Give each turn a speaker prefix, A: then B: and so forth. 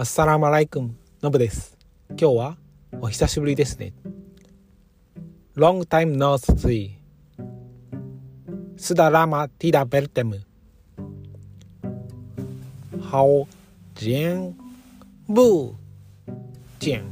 A: アッサラマライクムノブです。今日はお久しぶりですね。Long time no see. スダラマティダベルテムハオジェンブージェン